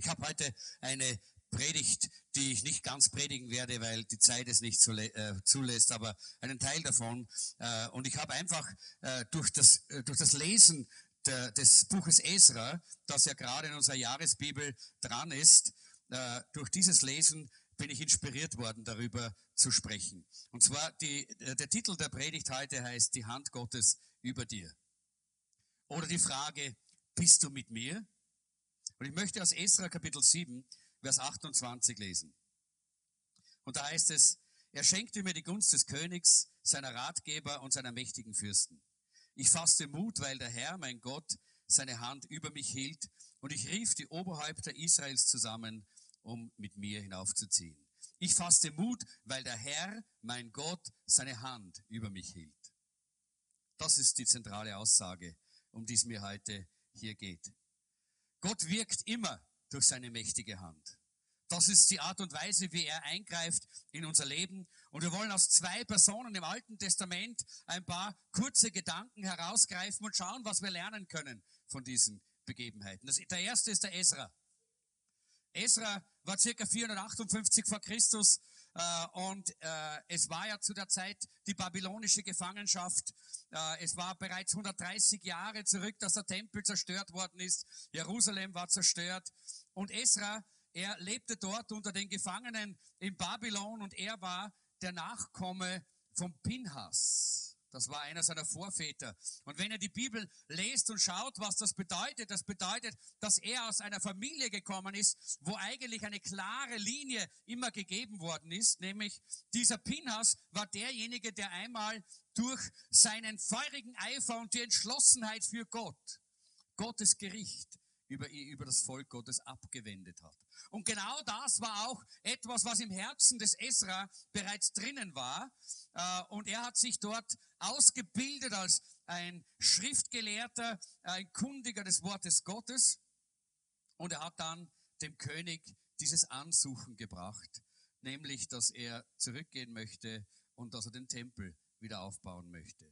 Ich habe heute eine Predigt, die ich nicht ganz predigen werde, weil die Zeit es nicht äh, zulässt, aber einen Teil davon. Äh, und ich habe einfach äh, durch, das, durch das Lesen des Buches Esra, das ja gerade in unserer Jahresbibel dran ist, durch dieses Lesen bin ich inspiriert worden, darüber zu sprechen. Und zwar die, der Titel der Predigt heute heißt Die Hand Gottes über dir. Oder die Frage, bist du mit mir? Und ich möchte aus Esra Kapitel 7, Vers 28 lesen. Und da heißt es, er schenkte mir die Gunst des Königs, seiner Ratgeber und seiner mächtigen Fürsten. Ich fasste Mut, weil der Herr, mein Gott, seine Hand über mich hielt und ich rief die Oberhäupter Israels zusammen, um mit mir hinaufzuziehen. Ich fasste Mut, weil der Herr, mein Gott, seine Hand über mich hielt. Das ist die zentrale Aussage, um die es mir heute hier geht. Gott wirkt immer durch seine mächtige Hand. Das ist die Art und Weise, wie er eingreift in unser Leben. Und wir wollen aus zwei Personen im Alten Testament ein paar kurze Gedanken herausgreifen und schauen, was wir lernen können von diesen Begebenheiten. Das, der erste ist der Esra. Esra war circa 458 vor Christus und äh, es war ja zu der Zeit die babylonische Gefangenschaft. Äh, es war bereits 130 Jahre zurück, dass der Tempel zerstört worden ist. Jerusalem war zerstört. Und Esra, er lebte dort unter den Gefangenen in Babylon und er war der Nachkomme von Pinhas. Das war einer seiner Vorväter. Und wenn er die Bibel lest und schaut, was das bedeutet, das bedeutet, dass er aus einer Familie gekommen ist, wo eigentlich eine klare Linie immer gegeben worden ist, nämlich dieser Pinhas war derjenige, der einmal durch seinen feurigen Eifer und die Entschlossenheit für Gott, Gottes Gericht über, über das Volk Gottes abgewendet hat. Und genau das war auch etwas, was im Herzen des Esra bereits drinnen war. Äh, und er hat sich dort ausgebildet als ein Schriftgelehrter, ein Kundiger des Wortes Gottes. Und er hat dann dem König dieses Ansuchen gebracht, nämlich, dass er zurückgehen möchte und dass er den Tempel wieder aufbauen möchte.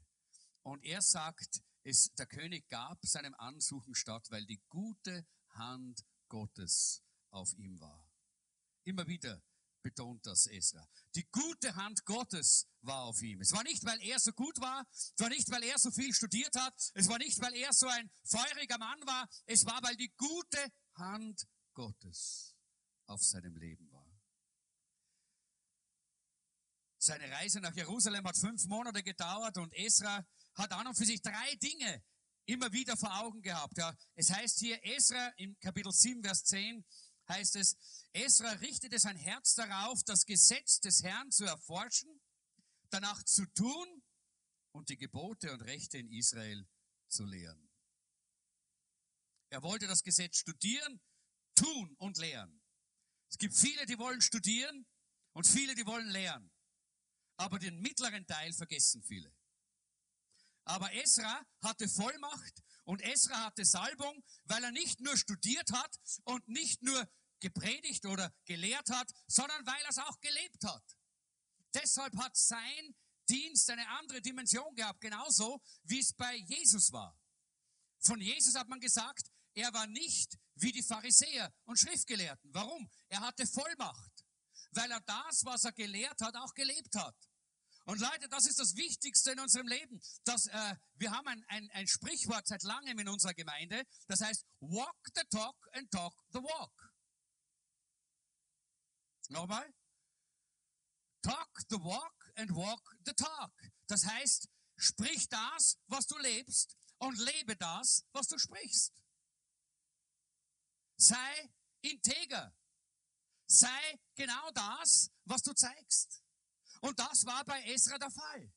Und er sagt, es, der König gab seinem Ansuchen statt, weil die gute Hand Gottes auf ihm war. Immer wieder betont das Esra. Die gute Hand Gottes war auf ihm. Es war nicht, weil er so gut war, es war nicht, weil er so viel studiert hat, es war nicht, weil er so ein feuriger Mann war, es war, weil die gute Hand Gottes auf seinem Leben war. Seine Reise nach Jerusalem hat fünf Monate gedauert und Esra hat an und für sich drei Dinge immer wieder vor Augen gehabt. Ja, es heißt hier, Esra im Kapitel 7, Vers 10, heißt es, Esra richtete sein Herz darauf, das Gesetz des Herrn zu erforschen, danach zu tun und die Gebote und Rechte in Israel zu lehren. Er wollte das Gesetz studieren, tun und lehren. Es gibt viele, die wollen studieren und viele, die wollen lehren. Aber den mittleren Teil vergessen viele. Aber Esra hatte Vollmacht und Esra hatte Salbung, weil er nicht nur studiert hat und nicht nur gepredigt oder gelehrt hat, sondern weil er es auch gelebt hat. Deshalb hat sein Dienst eine andere Dimension gehabt, genauso wie es bei Jesus war. Von Jesus hat man gesagt, er war nicht wie die Pharisäer und Schriftgelehrten. Warum? Er hatte Vollmacht, weil er das, was er gelehrt hat, auch gelebt hat. Und Leute, das ist das Wichtigste in unserem Leben. Dass, äh, wir haben ein, ein, ein Sprichwort seit langem in unserer Gemeinde, das heißt, walk the talk and talk the walk. Nochmal. Talk the walk and walk the talk. Das heißt, sprich das, was du lebst und lebe das, was du sprichst. Sei integer. Sei genau das, was du zeigst. Und das war bei Esra der Fall.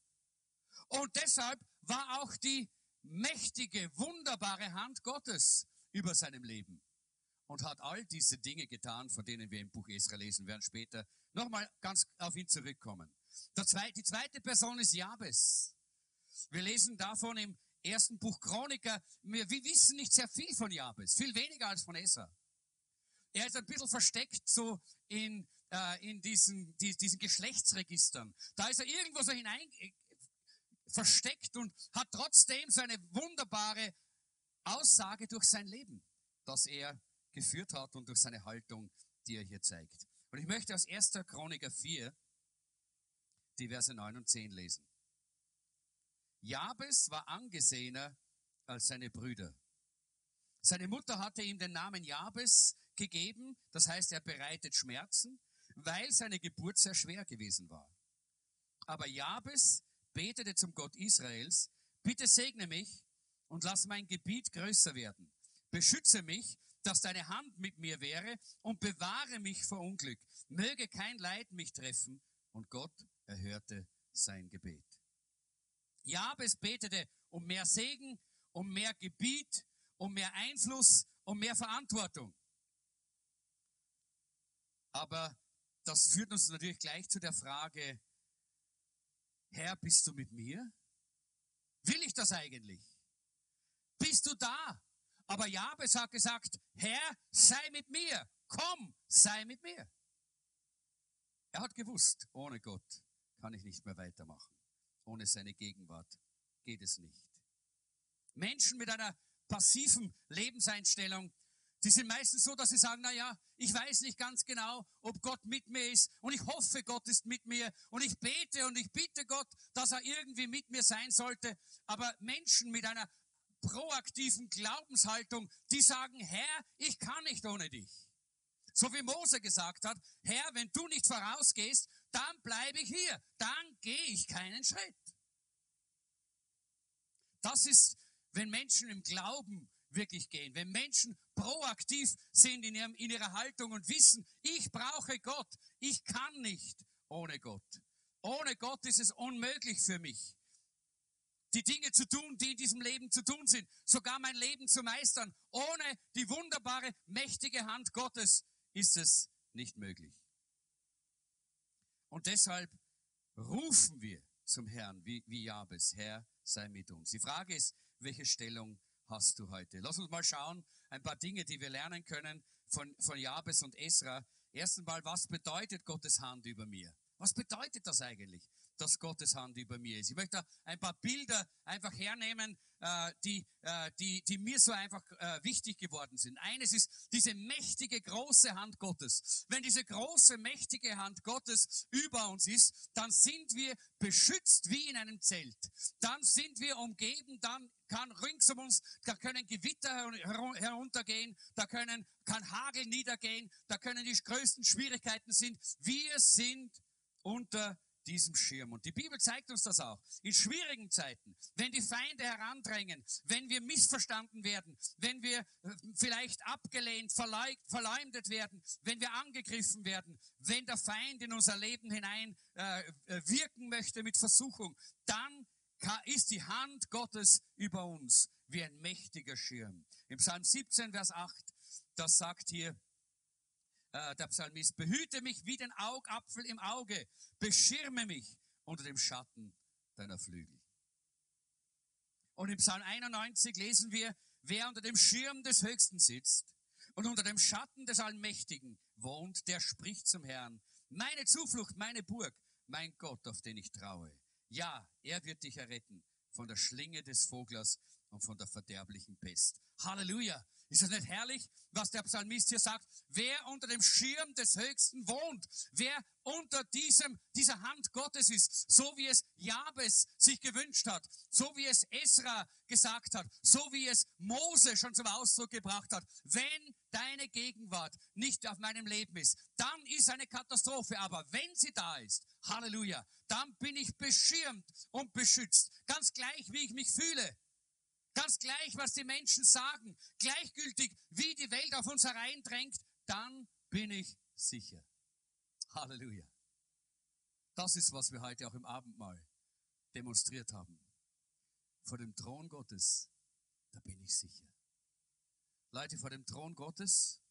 Und deshalb war auch die mächtige, wunderbare Hand Gottes über seinem Leben und hat all diese Dinge getan, von denen wir im Buch Esra lesen werden später. Nochmal ganz auf ihn zurückkommen. Die zweite Person ist Jabes. Wir lesen davon im ersten Buch Chroniker. Wir, wissen nicht sehr viel von Jabes, viel weniger als von Esra. Er ist ein bisschen versteckt so in äh, in diesen, die, diesen Geschlechtsregistern. Da ist er irgendwo so hinein äh, versteckt und hat trotzdem so eine wunderbare Aussage durch sein Leben, dass er geführt hat und durch seine Haltung, die er hier zeigt. Und ich möchte aus 1. Chroniker 4 die Verse 9 und 10 lesen. Jabes war angesehener als seine Brüder. Seine Mutter hatte ihm den Namen Jabes gegeben, das heißt, er bereitet Schmerzen, weil seine Geburt sehr schwer gewesen war. Aber Jabes betete zum Gott Israels, bitte segne mich und lass mein Gebiet größer werden. Beschütze mich, dass deine Hand mit mir wäre und bewahre mich vor Unglück. Möge kein Leid mich treffen. Und Gott erhörte sein Gebet. Jabes betete um mehr Segen, um mehr Gebiet, um mehr Einfluss, um mehr Verantwortung. Aber das führt uns natürlich gleich zu der Frage, Herr, bist du mit mir? Will ich das eigentlich? Bist du da? Aber Jabes hat gesagt, Herr, sei mit mir. Komm, sei mit mir. Er hat gewusst, ohne Gott kann ich nicht mehr weitermachen. Ohne seine Gegenwart geht es nicht. Menschen mit einer passiven Lebenseinstellung, die sind meistens so, dass sie sagen, na ja, ich weiß nicht ganz genau, ob Gott mit mir ist und ich hoffe, Gott ist mit mir und ich bete und ich bitte Gott, dass er irgendwie mit mir sein sollte. Aber Menschen mit einer proaktiven Glaubenshaltung, die sagen, Herr, ich kann nicht ohne dich. So wie Mose gesagt hat, Herr, wenn du nicht vorausgehst, dann bleibe ich hier, dann gehe ich keinen Schritt. Das ist, wenn Menschen im Glauben wirklich gehen, wenn Menschen proaktiv sind in, ihrem, in ihrer Haltung und wissen, ich brauche Gott, ich kann nicht ohne Gott. Ohne Gott ist es unmöglich für mich, die Dinge zu tun, die in diesem Leben zu tun sind, sogar mein Leben zu meistern. Ohne die wunderbare, mächtige Hand Gottes ist es nicht möglich. Und deshalb rufen wir zum Herrn, wie, wie Jabes, Herr, sei mit uns. Die Frage ist, welche Stellung hast du heute? Lass uns mal schauen, ein paar Dinge, die wir lernen können von, von Jabes und Esra. Erstens mal, was bedeutet Gottes Hand über mir? Was bedeutet das eigentlich? dass Gottes Hand über mir ist. Ich möchte ein paar Bilder einfach hernehmen, äh, die, äh, die, die mir so einfach äh, wichtig geworden sind. Eines ist diese mächtige, große Hand Gottes. Wenn diese große, mächtige Hand Gottes über uns ist, dann sind wir beschützt wie in einem Zelt. Dann sind wir umgeben, dann kann rings um uns, da können Gewitter heruntergehen, da können, kann Hagel niedergehen, da können die größten Schwierigkeiten sind. Wir sind unter diesem Schirm. Und die Bibel zeigt uns das auch. In schwierigen Zeiten, wenn die Feinde herandrängen, wenn wir missverstanden werden, wenn wir äh, vielleicht abgelehnt, verleumdet werden, wenn wir angegriffen werden, wenn der Feind in unser Leben hinein äh, äh wirken möchte mit Versuchung, dann ist die Hand Gottes über uns wie ein mächtiger Schirm. Im Psalm 17, Vers 8, das sagt hier, äh, der Psalmist, behüte mich wie den Augapfel im Auge, beschirme mich unter dem Schatten deiner Flügel. Und im Psalm 91 lesen wir, wer unter dem Schirm des Höchsten sitzt und unter dem Schatten des Allmächtigen wohnt, der spricht zum Herrn, meine Zuflucht, meine Burg, mein Gott, auf den ich traue. Ja, er wird dich erretten von der Schlinge des Voglers und von der verderblichen Pest. Halleluja! Ist das nicht herrlich, was der Psalmist hier sagt? Wer unter dem Schirm des Höchsten wohnt, wer unter diesem, dieser Hand Gottes ist, so wie es Jabes sich gewünscht hat, so wie es Esra gesagt hat, so wie es Mose schon zum Ausdruck gebracht hat. Wenn deine Gegenwart nicht auf meinem Leben ist, dann ist eine Katastrophe. Aber wenn sie da ist, Halleluja, dann bin ich beschirmt und beschützt. Ganz gleich, wie ich mich fühle. Ganz gleich, was die Menschen sagen, gleichgültig, wie die Welt auf uns hereindrängt, dann bin ich sicher. Halleluja. Das ist, was wir heute auch im Abendmahl demonstriert haben. Vor dem Thron Gottes, da bin ich sicher. Leute, vor dem Thron Gottes,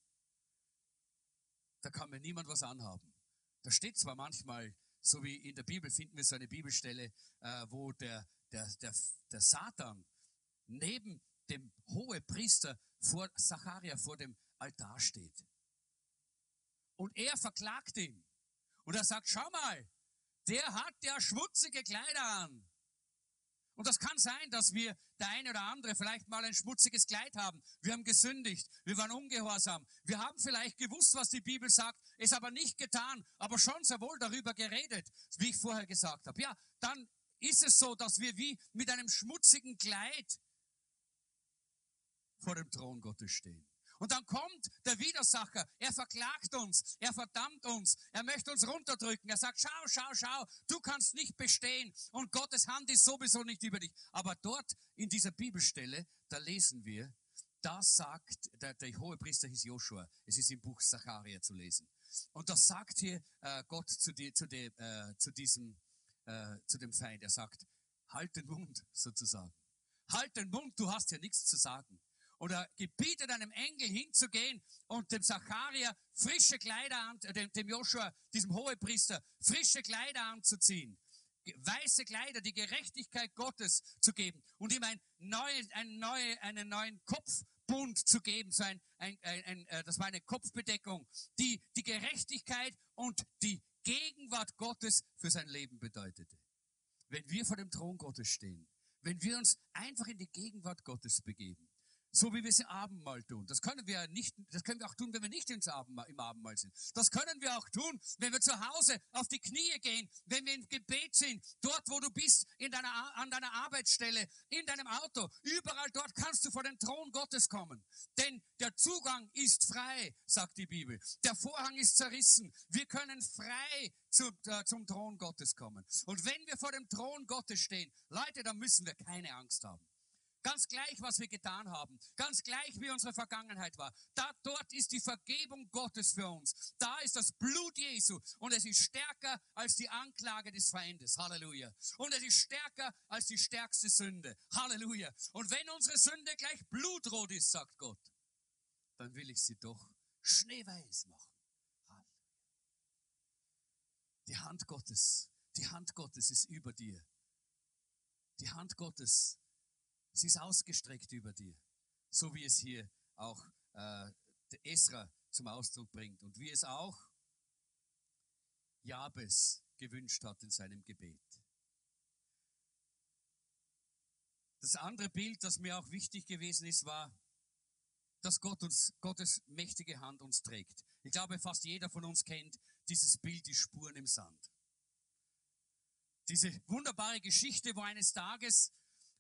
da kann mir niemand was anhaben. Da steht zwar manchmal, so wie in der Bibel finden wir so eine Bibelstelle, äh, wo der, der, der, der Satan neben dem hohe Priester vor Zacharia vor dem Altar steht. Und er verklagt ihn. Und er sagt, schau mal, der hat ja schmutzige Kleider an. Und das kann sein, dass wir der eine oder andere vielleicht mal ein schmutziges Kleid haben. Wir haben gesündigt, wir waren ungehorsam. Wir haben vielleicht gewusst, was die Bibel sagt, es aber nicht getan, aber schon sehr wohl darüber geredet, wie ich vorher gesagt habe. Ja, dann ist es so, dass wir wie mit einem schmutzigen Kleid vor dem Thron Gottes stehen. Und dann kommt der Widersacher, er verklagt uns, er verdammt uns, er möchte uns runterdrücken, er sagt, schau, schau, schau, du kannst nicht bestehen und Gottes Hand ist sowieso nicht über dich. Aber dort in dieser Bibelstelle, da lesen wir, da sagt, der, der hohe Priester hieß Joshua, es ist im Buch Zacharia zu lesen. Und da sagt hier äh, Gott zu, die, zu, die, äh, zu diesem, äh, zu dem Feind, er sagt, halt den Mund sozusagen. Halt den Mund, du hast ja nichts zu sagen oder gebietet einem Engel hinzugehen und dem Zacharia frische Kleider an, äh, dem, dem Joshua, diesem Hohepriester, frische Kleider anzuziehen. Weiße Kleider, die Gerechtigkeit Gottes zu geben und ihm ein neue, ein neue, einen neuen Kopfbund zu geben. So ein, ein, ein, äh, das war eine Kopfbedeckung, die die Gerechtigkeit und die Gegenwart Gottes für sein Leben bedeutete. Wenn wir vor dem Thron Gottes stehen, wenn wir uns einfach in die Gegenwart Gottes begeben, so wie wir es im Abendmahl tun. Das können wir nicht, das können wir auch tun, wenn wir nicht ins Abendmahl, im Abendmahl sind. Das können wir auch tun, wenn wir zu Hause auf die Knie gehen, wenn wir im Gebet sind, dort, wo du bist, in deiner, an deiner Arbeitsstelle, in deinem Auto. Überall dort kannst du vor den Thron Gottes kommen. Denn der Zugang ist frei, sagt die Bibel. Der Vorhang ist zerrissen. Wir können frei zu, äh, zum Thron Gottes kommen. Und wenn wir vor dem Thron Gottes stehen, Leute, dann müssen wir keine Angst haben. Ganz gleich, was wir getan haben. Ganz gleich, wie unsere Vergangenheit war. Da, dort ist die Vergebung Gottes für uns. Da ist das Blut Jesu. Und es ist stärker als die Anklage des Feindes. Halleluja. Und es ist stärker als die stärkste Sünde. Halleluja. Und wenn unsere Sünde gleich blutrot ist, sagt Gott, dann will ich sie doch schneeweiß machen. Halleluja. Die Hand Gottes, die Hand Gottes ist über dir. Die Hand Gottes Sie ist ausgestreckt über dir, so wie es hier auch äh, der Esra zum Ausdruck bringt und wie es auch Jabes gewünscht hat in seinem Gebet. Das andere Bild, das mir auch wichtig gewesen ist, war, dass Gott uns, Gottes mächtige Hand uns trägt. Ich glaube, fast jeder von uns kennt dieses Bild, die Spuren im Sand. Diese wunderbare Geschichte, wo eines Tages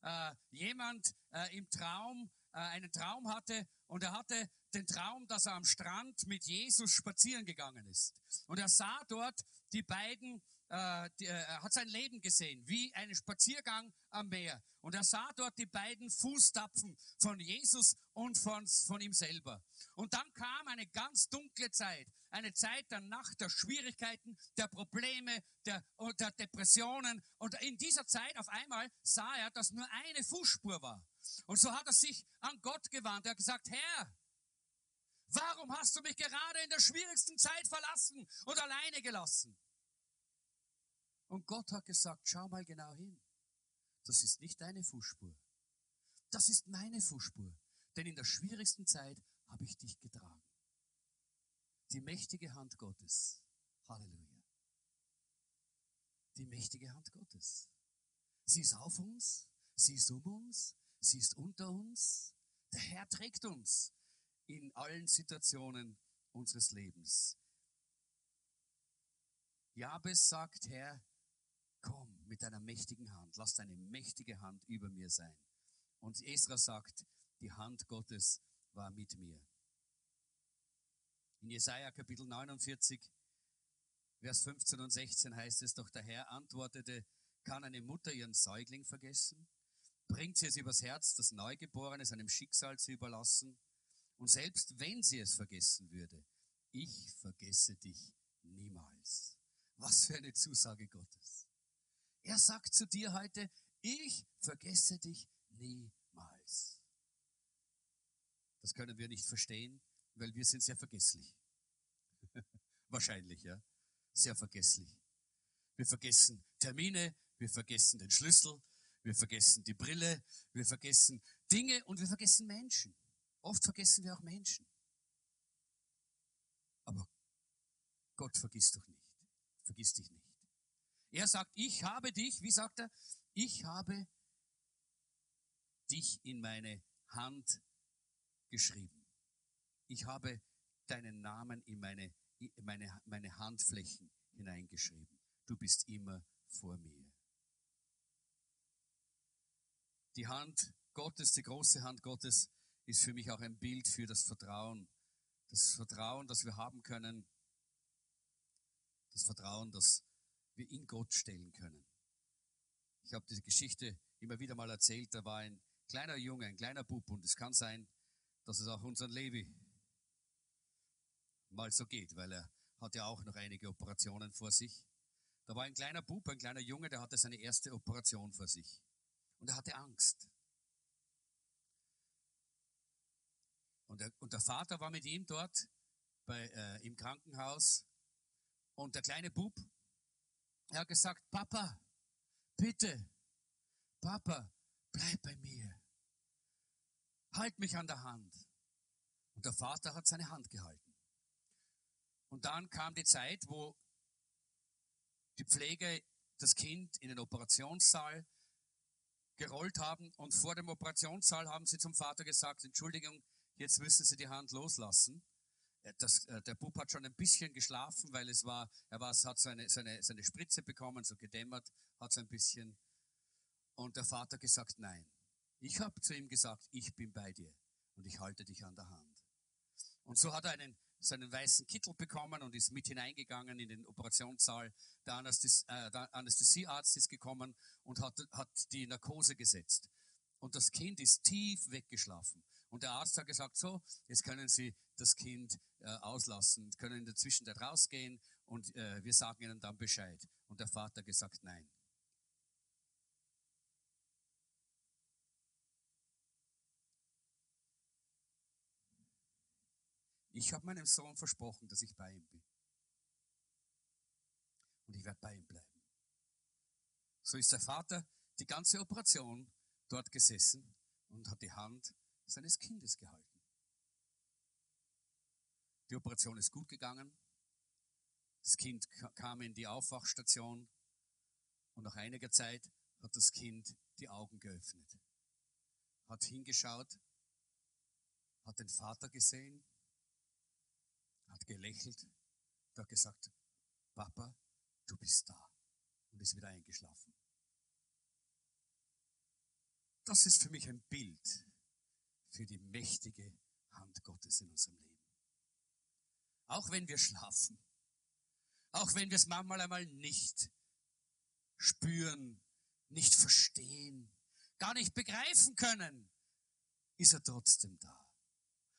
äh, jemand äh, im Traum äh, einen Traum hatte und er hatte den Traum, dass er am Strand mit Jesus spazieren gegangen ist. Und er sah dort die beiden, äh, die, äh, er hat sein Leben gesehen, wie einen Spaziergang am Meer. Und er sah dort die beiden Fußtapfen von Jesus und von, von ihm selber. Und dann kam eine ganz dunkle Zeit, eine Zeit der Nacht, der Schwierigkeiten, der Probleme, der, der Depressionen. Und in dieser Zeit auf einmal sah er, dass nur eine Fußspur war. Und so hat er sich an Gott gewandt. Er hat gesagt, Herr, warum hast du mich gerade in der schwierigsten Zeit verlassen und alleine gelassen? Und Gott hat gesagt, schau mal genau hin. Das ist nicht deine Fußspur. Das ist meine Fußspur. Denn in der schwierigsten Zeit habe ich dich getragen. Die mächtige Hand Gottes. Halleluja. Die mächtige Hand Gottes. Sie ist auf uns, sie ist um uns, sie ist unter uns. Der Herr trägt uns in allen Situationen unseres Lebens. Jabes sagt, Herr, komm mit deiner mächtigen Hand, lass deine mächtige Hand über mir sein. Und Esra sagt, die Hand Gottes war mit mir. In Jesaja Kapitel 49, Vers 15 und 16 heißt es, doch der Herr antwortete, kann eine Mutter ihren Säugling vergessen? Bringt sie es übers Herz, das Neugeborene seinem Schicksal zu überlassen? Und selbst wenn sie es vergessen würde, ich vergesse dich niemals. Was für eine Zusage Gottes. Er sagt zu dir heute, ich vergesse dich niemals. Das können wir nicht verstehen, weil wir sind sehr vergesslich. Wahrscheinlich, ja. Sehr vergesslich. Wir vergessen Termine, wir vergessen den Schlüssel, wir vergessen die Brille, wir vergessen Dinge und wir vergessen Menschen. Oft vergessen wir auch Menschen. Aber Gott vergisst doch nicht. Vergisst dich nicht. Er sagt, ich habe dich, wie sagt er? Ich habe dich in meine Hand geschrieben. Ich habe deinen Namen in meine, in meine, meine Handflächen hineingeschrieben. Du bist immer vor mir. Die Hand Gottes, die große Hand Gottes, ist für mich auch ein Bild für das Vertrauen. Das Vertrauen, das wir haben können. Das Vertrauen, das wir in Gott stellen können. Ich habe diese Geschichte immer wieder mal erzählt. Da war ein kleiner Junge, ein kleiner Bub und es kann sein, dass es auch unseren Levi mal so geht, weil er hat ja auch noch einige Operationen vor sich. Da war ein kleiner Bub, ein kleiner Junge, der hatte seine erste Operation vor sich. Und er hatte Angst. Und der, und der Vater war mit ihm dort bei, äh, im Krankenhaus. Und der kleine Bub, er hat gesagt, Papa, bitte, Papa, bleib bei mir. Halt mich an der Hand. Und der Vater hat seine Hand gehalten. Und dann kam die Zeit, wo die Pflege das Kind in den Operationssaal gerollt haben und vor dem Operationssaal haben sie zum Vater gesagt, Entschuldigung, jetzt müssen Sie die Hand loslassen. Äh, das, äh, der Bub hat schon ein bisschen geschlafen, weil es war, er war, hat seine, seine, seine Spritze bekommen, so gedämmert, hat so ein bisschen. Und der Vater gesagt, nein. Ich habe zu ihm gesagt, ich bin bei dir und ich halte dich an der Hand. Und so hat er einen, seinen weißen Kittel bekommen und ist mit hineingegangen in den Operationssaal. Der, Anästhesi äh, der Anästhesiearzt ist gekommen und hat, hat die Narkose gesetzt. Und das Kind ist tief weggeschlafen. Und der Arzt hat gesagt, so, jetzt können Sie das Kind äh, auslassen, können in der Zwischenzeit rausgehen und äh, wir sagen Ihnen dann Bescheid. Und der Vater gesagt, nein. Ich habe meinem Sohn versprochen, dass ich bei ihm bin. Und ich werde bei ihm bleiben. So ist der Vater die ganze Operation dort gesessen und hat die Hand seines Kindes gehalten. Die Operation ist gut gegangen. Das Kind kam in die Aufwachstation und nach einiger Zeit hat das Kind die Augen geöffnet, hat hingeschaut, hat den Vater gesehen, hat gelächelt und hat gesagt, Papa, du bist da und ist wieder eingeschlafen. Das ist für mich ein Bild für die mächtige Hand Gottes in unserem Leben. Auch wenn wir schlafen, auch wenn wir es manchmal einmal nicht spüren, nicht verstehen, gar nicht begreifen können, ist er trotzdem da.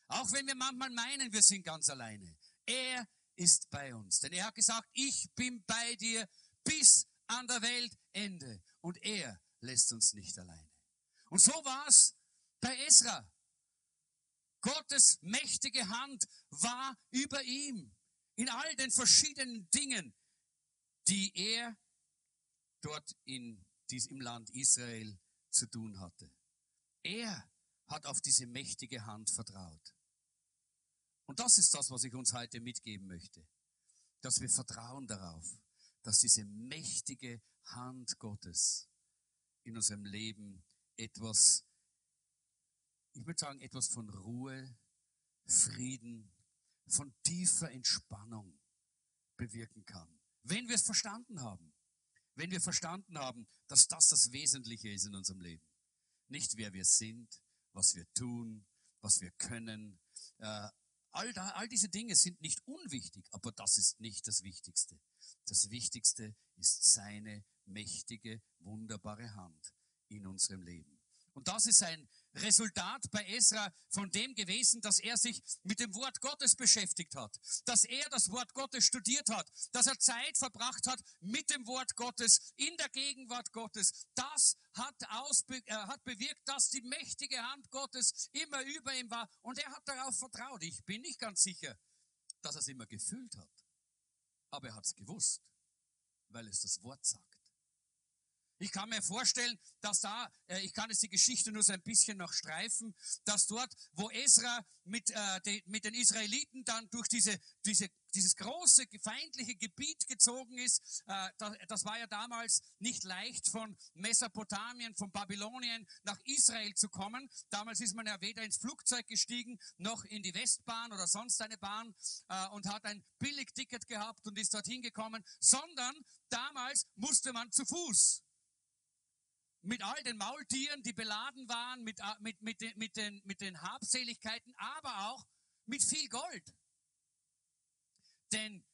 Auch wenn wir manchmal meinen, wir sind ganz alleine. Er ist bei uns. Denn er hat gesagt, ich bin bei dir bis an der Weltende. Und er lässt uns nicht alleine. Und so war es bei Esra. Gottes mächtige Hand war über ihm in all den verschiedenen Dingen, die er dort in diesem Land Israel zu tun hatte. Er hat auf diese mächtige Hand vertraut. Und das ist das, was ich uns heute mitgeben möchte. Dass wir vertrauen darauf, dass diese mächtige Hand Gottes in unserem Leben etwas ich würde sagen, etwas von Ruhe, Frieden, von tiefer Entspannung bewirken kann. Wenn wir es verstanden haben. Wenn wir verstanden haben, dass das das Wesentliche ist in unserem Leben. Nicht wer wir sind, was wir tun, was wir können. Äh, all, da, all diese Dinge sind nicht unwichtig, aber das ist nicht das Wichtigste. Das Wichtigste ist seine mächtige, wunderbare Hand in unserem Leben. Und das ist ein Resultat bei Esra von dem gewesen, dass er sich mit dem Wort Gottes beschäftigt hat, dass er das Wort Gottes studiert hat, dass er Zeit verbracht hat mit dem Wort Gottes, in der Gegenwart Gottes. Das hat, ausbe äh, hat bewirkt, dass die mächtige Hand Gottes immer über ihm war und er hat darauf vertraut. Ich bin nicht ganz sicher, dass er es immer gefühlt hat, aber er hat es gewusst, weil es das Wort sagt. Ich kann mir vorstellen, dass da, äh, ich kann jetzt die Geschichte nur so ein bisschen noch streifen, dass dort, wo Esra mit, äh, de, mit den Israeliten dann durch diese, diese, dieses große feindliche Gebiet gezogen ist, äh, das, das war ja damals nicht leicht von Mesopotamien, von Babylonien nach Israel zu kommen. Damals ist man ja weder ins Flugzeug gestiegen, noch in die Westbahn oder sonst eine Bahn äh, und hat ein Billigticket gehabt und ist dorthin gekommen, sondern damals musste man zu Fuß mit all den Maultieren, die beladen waren, mit, äh, mit, mit, den, mit, den, mit den Habseligkeiten, aber auch mit viel Gold. Denn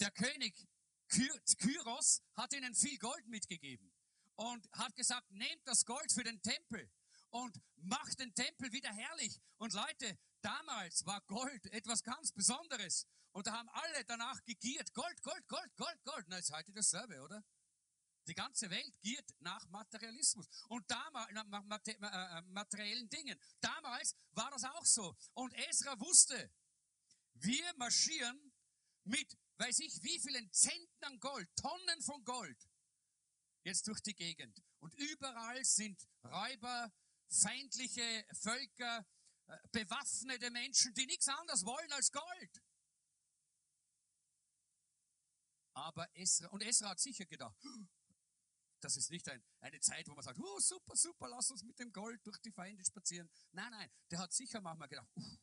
der König Kyros hat ihnen viel Gold mitgegeben und hat gesagt, nehmt das Gold für den Tempel und macht den Tempel wieder herrlich. Und Leute, damals war Gold etwas ganz Besonderes. Und da haben alle danach gegiert. Gold, Gold, Gold, Gold, Gold. Na, ist heute dasselbe, oder? Die ganze Welt giert nach Materialismus und damals nach äh, äh, materiellen Dingen. Damals war das auch so. Und Esra wusste, wir marschieren mit, weiß ich, wie vielen Zentnern Gold, Tonnen von Gold, jetzt durch die Gegend. Und überall sind Räuber, feindliche Völker, äh, bewaffnete Menschen, die nichts anderes wollen als Gold. Aber Esra, und Esra hat sicher gedacht, das ist nicht ein, eine Zeit, wo man sagt, oh, super, super, lass uns mit dem Gold durch die Feinde spazieren. Nein, nein, der hat sicher manchmal gedacht, uh,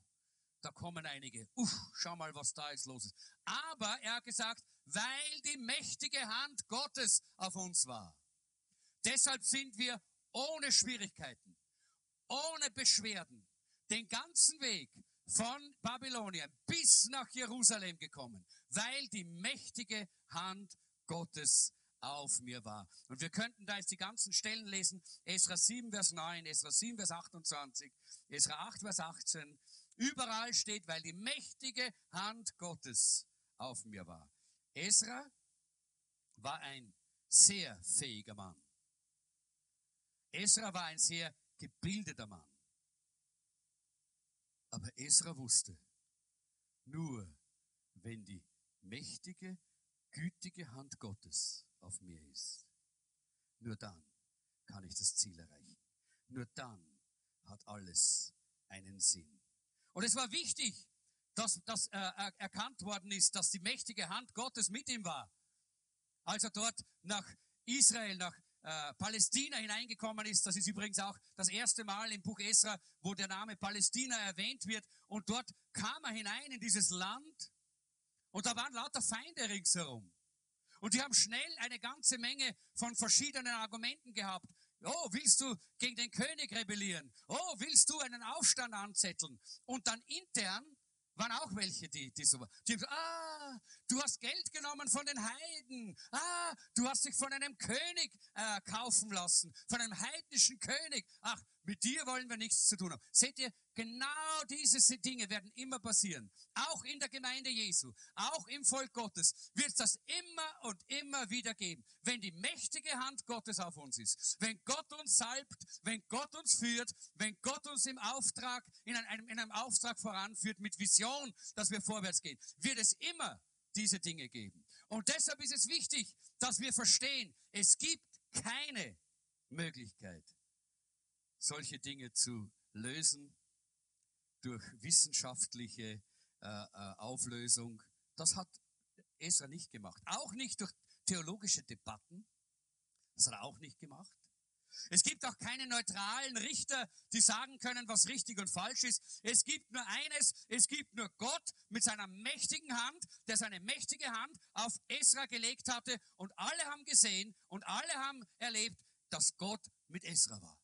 da kommen einige, uh, schau mal, was da jetzt los ist. Aber er hat gesagt, weil die mächtige Hand Gottes auf uns war. Deshalb sind wir ohne Schwierigkeiten, ohne Beschwerden, den ganzen Weg von Babylonien bis nach Jerusalem gekommen, weil die mächtige Hand Gottes auf mir war. Und wir könnten da jetzt die ganzen Stellen lesen. Esra 7, Vers 9, Esra 7, Vers 28, Esra 8, Vers 18. Überall steht, weil die mächtige Hand Gottes auf mir war. Esra war ein sehr fähiger Mann. Esra war ein sehr gebildeter Mann. Aber Esra wusste, nur wenn die mächtige, gütige Hand Gottes auf mir ist. Nur dann kann ich das Ziel erreichen. Nur dann hat alles einen Sinn. Und es war wichtig, dass das äh, erkannt worden ist, dass die mächtige Hand Gottes mit ihm war. Als er dort nach Israel, nach äh, Palästina hineingekommen ist. Das ist übrigens auch das erste Mal im Buch Esra, wo der Name Palästina erwähnt wird. Und dort kam er hinein in dieses Land und da waren lauter Feinde ringsherum. Und die haben schnell eine ganze Menge von verschiedenen Argumenten gehabt. Oh, willst du gegen den König rebellieren? Oh, willst du einen Aufstand anzetteln? Und dann intern waren auch welche, die, die so waren. Die haben gesagt, ah, du hast Geld genommen von den Heiden. Ah, du hast dich von einem König äh, kaufen lassen, von einem heidnischen König. Ach, mit dir wollen wir nichts zu tun haben. Seht ihr, genau diese Dinge werden immer passieren. Auch in der Gemeinde Jesu, auch im Volk Gottes wird es das immer und immer wieder geben. Wenn die mächtige Hand Gottes auf uns ist, wenn Gott uns salbt, wenn Gott uns führt, wenn Gott uns im Auftrag, in einem, in einem Auftrag voranführt mit Vision, dass wir vorwärts gehen, wird es immer diese Dinge geben. Und deshalb ist es wichtig, dass wir verstehen, es gibt keine Möglichkeit, solche Dinge zu lösen durch wissenschaftliche äh, äh, Auflösung. Das hat Esra nicht gemacht. Auch nicht durch theologische Debatten. Das hat er auch nicht gemacht. Es gibt auch keine neutralen Richter, die sagen können, was richtig und falsch ist. Es gibt nur eines, es gibt nur Gott mit seiner mächtigen Hand, der seine mächtige Hand auf Esra gelegt hatte und alle haben gesehen und alle haben erlebt, dass Gott mit Esra war.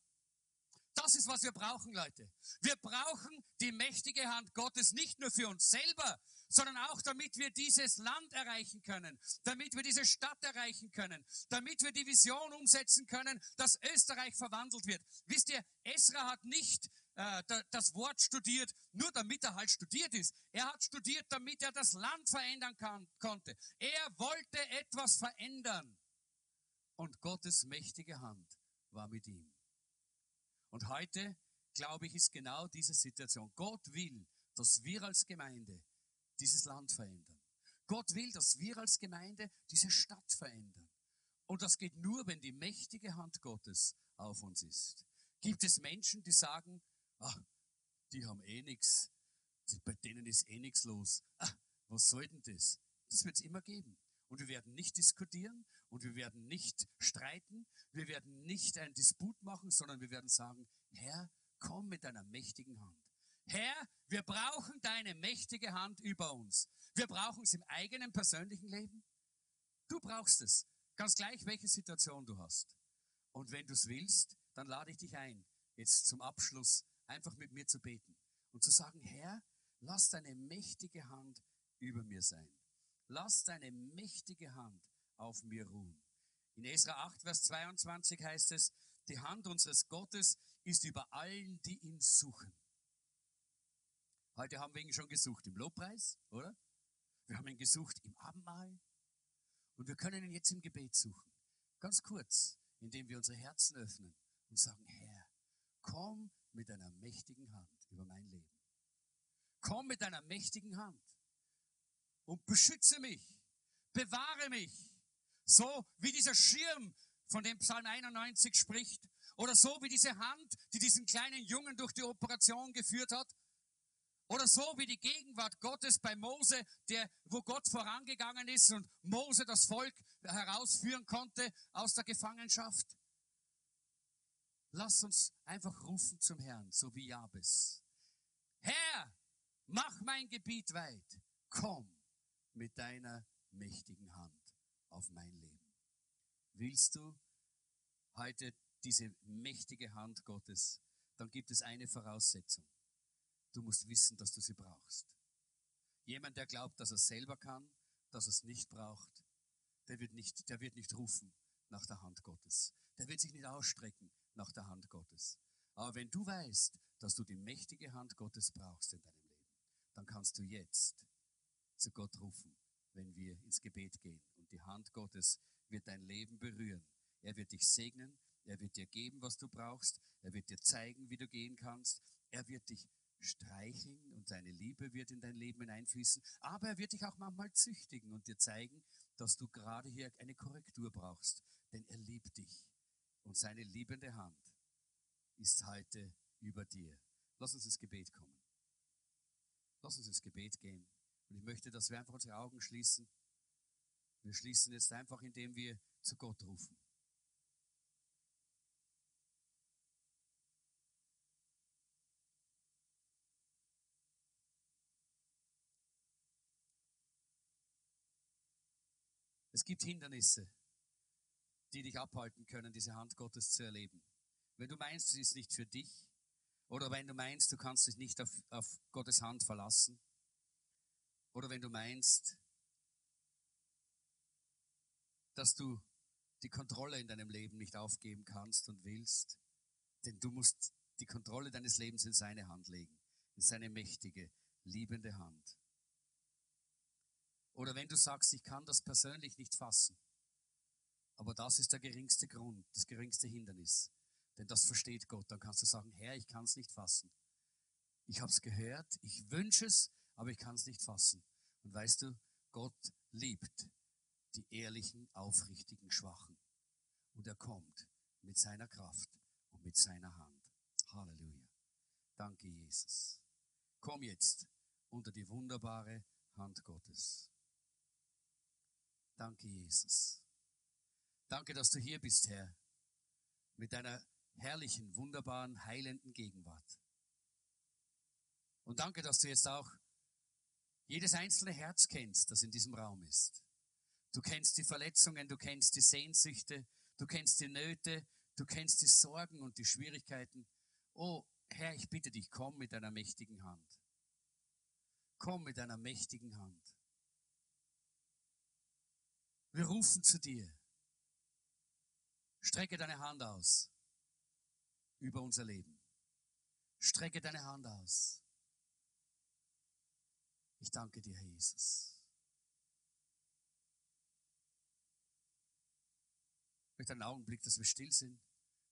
Das ist, was wir brauchen, Leute. Wir brauchen die mächtige Hand Gottes nicht nur für uns selber, sondern auch damit wir dieses Land erreichen können, damit wir diese Stadt erreichen können, damit wir die Vision umsetzen können, dass Österreich verwandelt wird. Wisst ihr, Esra hat nicht äh, das Wort studiert, nur damit er halt studiert ist. Er hat studiert, damit er das Land verändern kann, konnte. Er wollte etwas verändern. Und Gottes mächtige Hand war mit ihm. Und heute, glaube ich, ist genau diese Situation. Gott will, dass wir als Gemeinde dieses Land verändern. Gott will, dass wir als Gemeinde diese Stadt verändern. Und das geht nur, wenn die mächtige Hand Gottes auf uns ist. Gibt es Menschen, die sagen, ach, die haben eh nichts, bei denen ist eh nichts los. Ah, was soll denn das? Das wird es immer geben. Und wir werden nicht diskutieren und wir werden nicht streiten, wir werden nicht einen Disput machen, sondern wir werden sagen, Herr, komm mit deiner mächtigen Hand. Herr, wir brauchen deine mächtige Hand über uns. Wir brauchen es im eigenen persönlichen Leben. Du brauchst es. Ganz gleich, welche Situation du hast. Und wenn du es willst, dann lade ich dich ein, jetzt zum Abschluss einfach mit mir zu beten und zu sagen, Herr, lass deine mächtige Hand über mir sein. Lass deine mächtige Hand auf mir ruhen. In Esra 8, Vers 22 heißt es, die Hand unseres Gottes ist über allen, die ihn suchen. Heute haben wir ihn schon gesucht im Lobpreis, oder? Wir haben ihn gesucht im Abendmahl. Und wir können ihn jetzt im Gebet suchen. Ganz kurz, indem wir unsere Herzen öffnen und sagen, Herr, komm mit deiner mächtigen Hand über mein Leben. Komm mit deiner mächtigen Hand und beschütze mich, bewahre mich, so wie dieser Schirm, von dem Psalm 91 spricht, oder so wie diese Hand, die diesen kleinen Jungen durch die Operation geführt hat, oder so wie die Gegenwart Gottes bei Mose, der, wo Gott vorangegangen ist und Mose das Volk herausführen konnte aus der Gefangenschaft. Lass uns einfach rufen zum Herrn, so wie Jabes. Herr, mach mein Gebiet weit. Komm mit deiner mächtigen Hand auf mein Leben. Willst du heute diese mächtige Hand Gottes, dann gibt es eine Voraussetzung. Du musst wissen, dass du sie brauchst. Jemand, der glaubt, dass er selber kann, dass er es nicht braucht, der wird nicht, der wird nicht rufen nach der Hand Gottes. Der wird sich nicht ausstrecken nach der Hand Gottes. Aber wenn du weißt, dass du die mächtige Hand Gottes brauchst in deinem Leben, dann kannst du jetzt zu Gott rufen, wenn wir ins Gebet gehen. Und die Hand Gottes wird dein Leben berühren. Er wird dich segnen. Er wird dir geben, was du brauchst. Er wird dir zeigen, wie du gehen kannst. Er wird dich streicheln und seine Liebe wird in dein Leben hineinfließen. Aber er wird dich auch manchmal züchtigen und dir zeigen, dass du gerade hier eine Korrektur brauchst. Denn er liebt dich. Und seine liebende Hand ist heute über dir. Lass uns ins Gebet kommen. Lass uns ins Gebet gehen. Und ich möchte, dass wir einfach unsere Augen schließen. Wir schließen jetzt einfach, indem wir zu Gott rufen. Es gibt Hindernisse, die dich abhalten können, diese Hand Gottes zu erleben. Wenn du meinst, es ist nicht für dich, oder wenn du meinst, du kannst dich nicht auf, auf Gottes Hand verlassen, oder wenn du meinst, dass du die Kontrolle in deinem Leben nicht aufgeben kannst und willst, denn du musst die Kontrolle deines Lebens in seine Hand legen, in seine mächtige, liebende Hand. Oder wenn du sagst, ich kann das persönlich nicht fassen, aber das ist der geringste Grund, das geringste Hindernis, denn das versteht Gott, dann kannst du sagen, Herr, ich kann es nicht fassen. Ich habe es gehört, ich wünsche es, aber ich kann es nicht fassen. Und weißt du, Gott liebt die ehrlichen, aufrichtigen, schwachen. Und er kommt mit seiner Kraft und mit seiner Hand. Halleluja. Danke, Jesus. Komm jetzt unter die wunderbare Hand Gottes. Danke, Jesus. Danke, dass du hier bist, Herr, mit deiner herrlichen, wunderbaren, heilenden Gegenwart. Und danke, dass du jetzt auch jedes einzelne Herz kennst, das in diesem Raum ist. Du kennst die Verletzungen, du kennst die Sehnsüchte, du kennst die Nöte, du kennst die Sorgen und die Schwierigkeiten. Oh, Herr, ich bitte dich, komm mit deiner mächtigen Hand. Komm mit deiner mächtigen Hand. Wir rufen zu dir. Strecke deine Hand aus über unser Leben. Strecke deine Hand aus. Ich danke dir, Herr Jesus. Ich möchte einen Augenblick, dass wir still sind,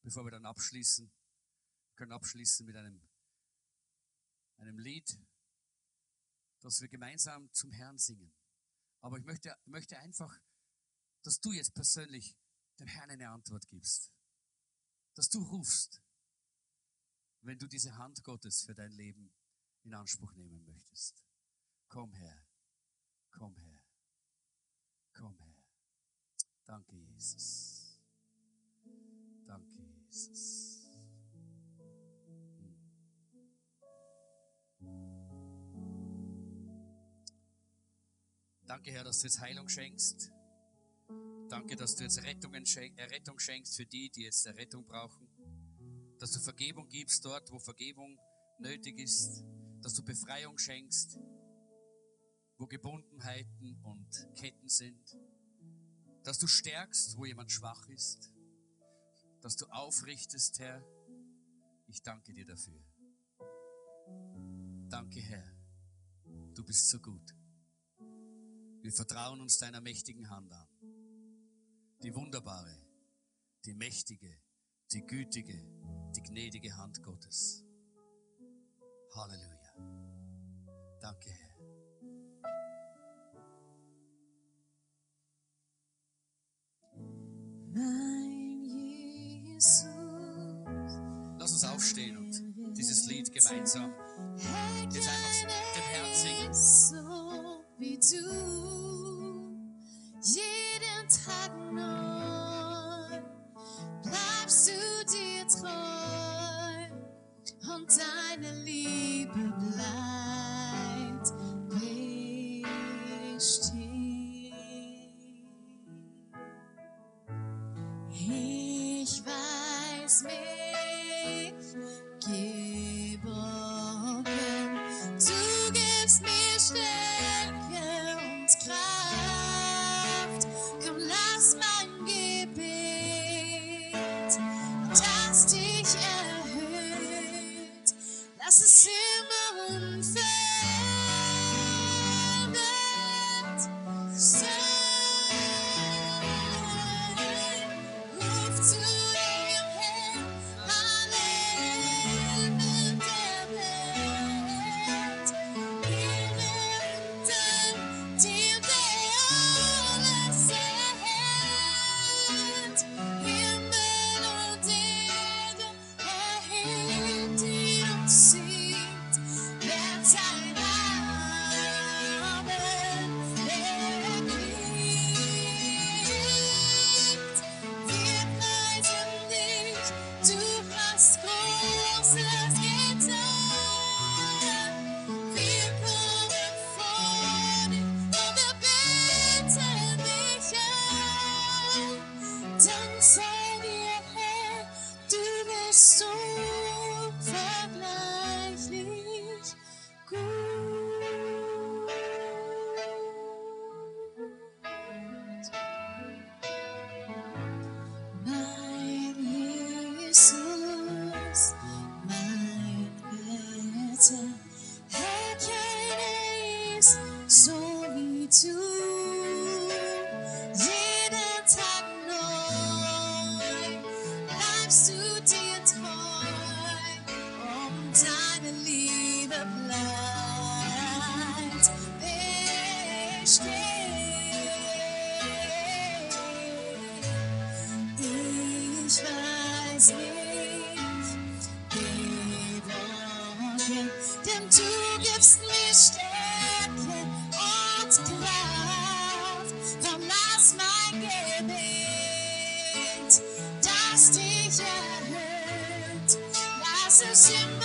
bevor wir dann abschließen. Wir können abschließen mit einem, einem Lied, das wir gemeinsam zum Herrn singen. Aber ich möchte, möchte einfach, dass du jetzt persönlich dem Herrn eine Antwort gibst. Dass du rufst, wenn du diese Hand Gottes für dein Leben in Anspruch nehmen möchtest. Komm her, komm her, komm her. Danke, Jesus. Danke, Jesus. Danke, Herr, dass du jetzt Heilung schenkst. Danke, dass du jetzt Rettungen schenk, Errettung schenkst für die, die jetzt Errettung brauchen. Dass du Vergebung gibst dort, wo Vergebung nötig ist. Dass du Befreiung schenkst, wo Gebundenheiten und Ketten sind. Dass du stärkst, wo jemand schwach ist. Dass du aufrichtest, Herr. Ich danke dir dafür. Danke, Herr. Du bist so gut. Wir vertrauen uns deiner mächtigen Hand an. Die wunderbare, die mächtige, die gütige, die gnädige Hand Gottes. Halleluja. Danke, Herr. Lass uns aufstehen und dieses Lied gemeinsam jetzt einfach dem Herrn singen. So wie du, jeden Tag neu, bleibst du lass es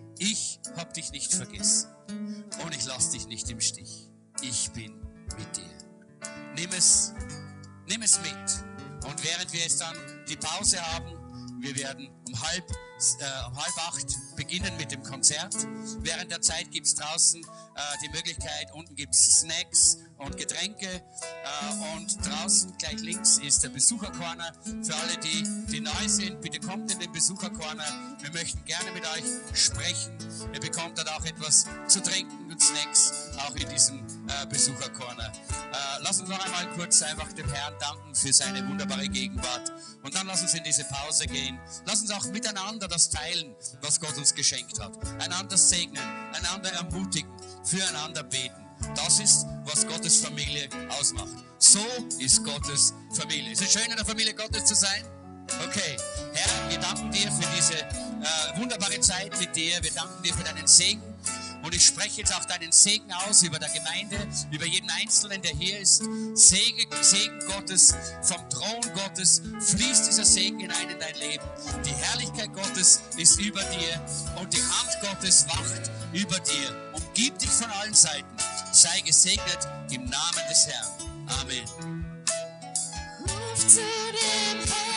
Ich hab dich nicht vergessen und ich lass dich nicht im Stich. Ich bin mit dir. Nimm es, nimm es mit. Und während wir jetzt dann die Pause haben, wir werden um halb, äh, um halb acht beginnen mit dem Konzert. Während der Zeit gibt es draußen äh, die Möglichkeit, unten gibt es Snacks und Getränke. Äh, und draußen gleich links ist der Besuchercorner. Für alle, die, die neu sind, bitte kommt in den Besuchercorner. Wir möchten gerne mit euch sprechen. Ihr bekommt dort auch etwas zu trinken Snacks, auch in diesem äh, Besuchercorner. Äh, lass uns noch einmal kurz einfach dem Herrn danken für seine wunderbare Gegenwart. Und dann lass uns in diese Pause gehen. Lass uns auch miteinander das teilen, was Gott uns geschenkt hat. Einander segnen, einander ermutigen, füreinander beten. Das ist, was Gottes Familie ausmacht. So ist Gottes Familie. Ist es schön, in der Familie Gottes zu sein? Okay, Herr, wir danken dir für diese äh, wunderbare Zeit mit dir. Wir danken dir für deinen Segen. Und ich spreche jetzt auch deinen Segen aus über der Gemeinde, über jeden Einzelnen, der hier ist. Segen, Segen Gottes, vom Thron Gottes fließt dieser Segen hinein in dein Leben. Die Herrlichkeit Gottes ist über dir und die Hand Gottes wacht über dir. Umgib dich von allen Seiten. Sei gesegnet im Namen des Herrn. Amen. Ruf zu dem Herrn